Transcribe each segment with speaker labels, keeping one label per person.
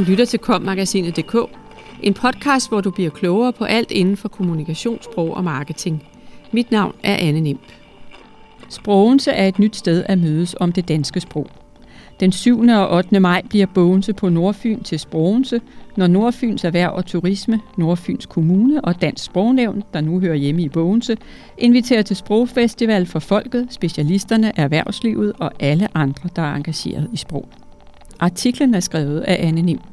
Speaker 1: Du lytter til kommagasinet.dk, en podcast, hvor du bliver klogere på alt inden for kommunikationssprog og marketing. Mit navn er Anne Nimp. Sprogense er et nyt sted at mødes om det danske sprog. Den 7. og 8. maj bliver Bogense på Nordfyn til Sprogense, når Nordfyns Erhverv og Turisme, Nordfyns Kommune og Dansk Sprognævn, der nu hører hjemme i Bogense, inviterer til Sprogfestival for folket, specialisterne, erhvervslivet og alle andre, der er engageret i sprog. Artiklen er skrevet af Anne Nimp.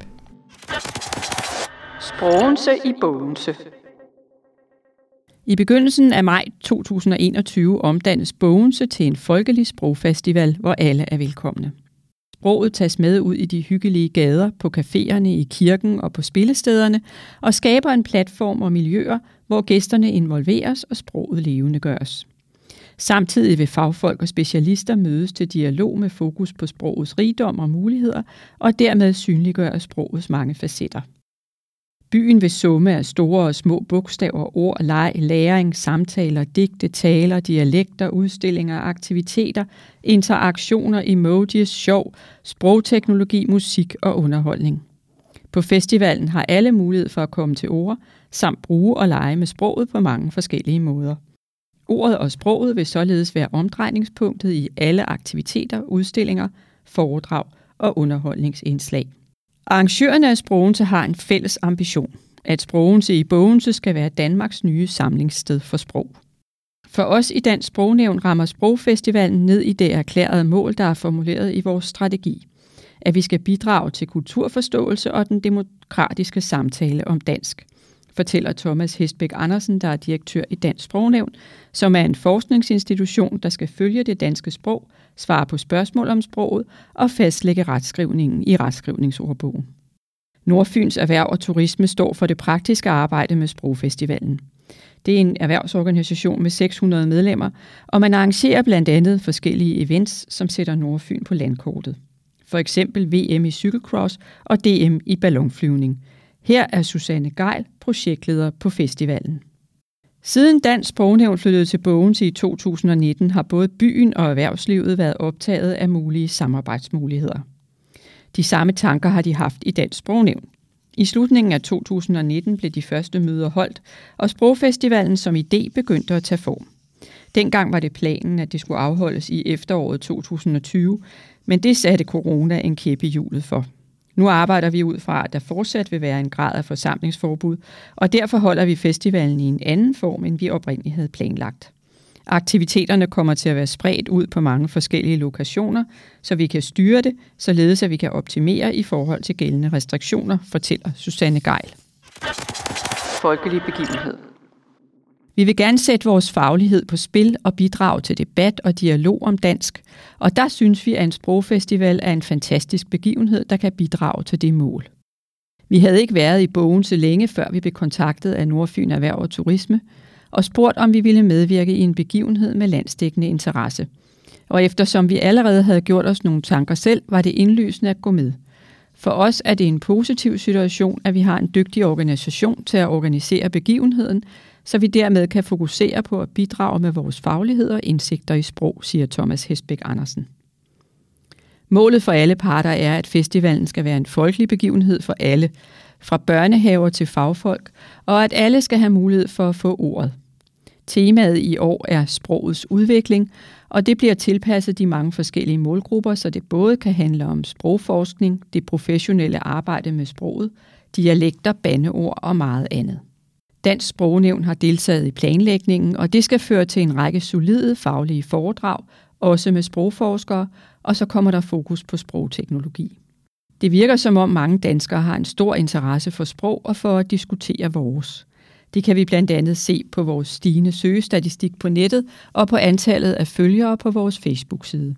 Speaker 1: Sprogense i Bogense i begyndelsen af maj 2021 omdannes Bogense til en folkelig sprogfestival, hvor alle er velkomne. Sproget tages med ud i de hyggelige gader, på caféerne, i kirken og på spillestederne, og skaber en platform og miljøer, hvor gæsterne involveres og sproget levende gøres. Samtidig vil fagfolk og specialister mødes til dialog med fokus på sprogets rigdom og muligheder, og dermed synliggøre sprogets mange facetter. Byen vil summe af store og små bogstaver, ord, leg, læring, samtaler, digte, taler, dialekter, udstillinger, aktiviteter, interaktioner, emojis, sjov, sprogteknologi, musik og underholdning. På festivalen har alle mulighed for at komme til ord, samt bruge og lege med sproget på mange forskellige måder. Ordet og sproget vil således være omdrejningspunktet i alle aktiviteter, udstillinger, foredrag og underholdningsindslag. Arrangørerne af Sprogense har en fælles ambition, at Sprogense i Bogense skal være Danmarks nye samlingssted for sprog. For os i Dansk Sprognævn rammer Sprogfestivalen ned i det erklærede mål, der er formuleret i vores strategi. At vi skal bidrage til kulturforståelse og den demokratiske samtale om dansk – fortæller Thomas Hestbæk Andersen, der er direktør i Dansk Sprognævn, som er en forskningsinstitution, der skal følge det danske sprog, svare på spørgsmål om sproget og fastlægge retskrivningen i retskrivningsordbogen. Nordfyns Erhverv og Turisme står for det praktiske arbejde med Sprogfestivalen. Det er en erhvervsorganisation med 600 medlemmer, og man arrangerer blandt andet forskellige events, som sætter Nordfyn på landkortet. For eksempel VM i cykelcross og DM i ballonflyvning – her er Susanne Geil, projektleder på festivalen. Siden Dansk Sprognævn flyttede til Bogense i 2019, har både byen og erhvervslivet været optaget af mulige samarbejdsmuligheder. De samme tanker har de haft i Dansk Sprognævn. I slutningen af 2019 blev de første møder holdt, og Sprogfestivalen som idé begyndte at tage form. Dengang var det planen, at det skulle afholdes i efteråret 2020, men det satte corona en kæppe i hjulet for. Nu arbejder vi ud fra, at der fortsat vil være en grad af forsamlingsforbud, og derfor holder vi festivalen i en anden form, end vi oprindeligt havde planlagt. Aktiviteterne kommer til at være spredt ud på mange forskellige lokationer, så vi kan styre det, således at vi kan optimere i forhold til gældende restriktioner, fortæller Susanne Geil. Folkelig begivenhed. Vi vil gerne sætte vores faglighed på spil og bidrage til debat og dialog om dansk, og der synes vi, at en sprogfestival er en fantastisk begivenhed, der kan bidrage til det mål. Vi havde ikke været i bogen så længe, før vi blev kontaktet af Nordfyn Erhverv og Turisme, og spurgt, om vi ville medvirke i en begivenhed med landsdækkende interesse. Og eftersom vi allerede havde gjort os nogle tanker selv, var det indlysende at gå med. For os er det en positiv situation, at vi har en dygtig organisation til at organisere begivenheden, så vi dermed kan fokusere på at bidrage med vores faglighed og indsigter i sprog, siger Thomas Hesbæk Andersen. Målet for alle parter er, at festivalen skal være en folkelig begivenhed for alle, fra børnehaver til fagfolk, og at alle skal have mulighed for at få ordet. Temaet i år er sprogets udvikling, og det bliver tilpasset de mange forskellige målgrupper, så det både kan handle om sprogforskning, det professionelle arbejde med sproget, dialekter, bandeord og meget andet. Dansk Sprognævn har deltaget i planlægningen, og det skal føre til en række solide faglige foredrag, også med sprogforskere, og så kommer der fokus på sprogteknologi. Det virker som om mange danskere har en stor interesse for sprog og for at diskutere vores. Det kan vi blandt andet se på vores stigende søgestatistik på nettet og på antallet af følgere på vores Facebook-side.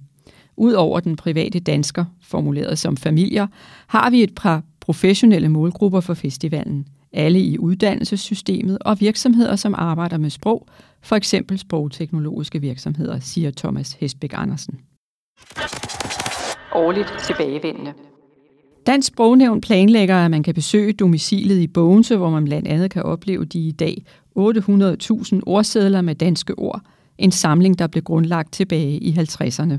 Speaker 1: Udover den private dansker, formuleret som familier, har vi et par professionelle målgrupper for festivalen – alle i uddannelsessystemet og virksomheder, som arbejder med sprog, for eksempel sprogteknologiske virksomheder, siger Thomas Hesbæk Andersen. Årligt tilbagevendende. Dansk Sprognævn planlægger, at man kan besøge domicilet i Bogense, hvor man blandt andet kan opleve de i dag 800.000 ordsedler med danske ord, en samling, der blev grundlagt tilbage i 50'erne.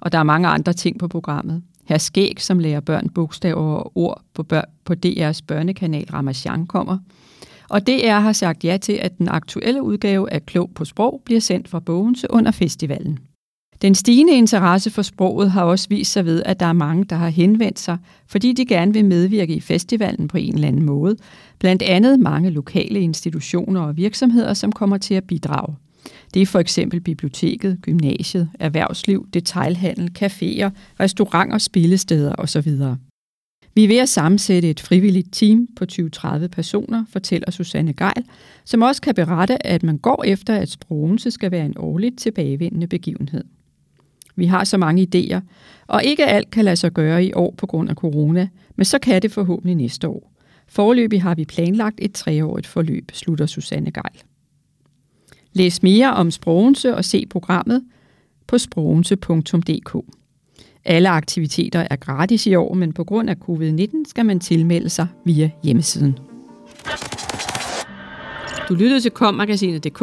Speaker 1: Og der er mange andre ting på programmet. Her Skæg, som lærer børn bogstaver og ord på, bør- på DR's børnekanal Ramachan kommer. Og DR har sagt ja til, at den aktuelle udgave af Klog på Sprog bliver sendt fra Bogense under festivalen. Den stigende interesse for sproget har også vist sig ved, at der er mange, der har henvendt sig, fordi de gerne vil medvirke i festivalen på en eller anden måde. Blandt andet mange lokale institutioner og virksomheder, som kommer til at bidrage. Det er for eksempel biblioteket, gymnasiet, erhvervsliv, detailhandel, caféer, restauranter, spillesteder osv. Vi er ved at sammensætte et frivilligt team på 20-30 personer, fortæller Susanne Geil, som også kan berette, at man går efter, at Sprogelse skal være en årligt tilbagevendende begivenhed. Vi har så mange idéer, og ikke alt kan lade sig gøre i år på grund af corona, men så kan det forhåbentlig næste år. Forløbig har vi planlagt et treårigt forløb, slutter Susanne Geil. Læs mere om Sprogense og se programmet på sprogense.dk. Alle aktiviteter er gratis i år, men på grund af covid-19 skal man tilmelde sig via hjemmesiden. Du lyttede til kommagasinet.dk,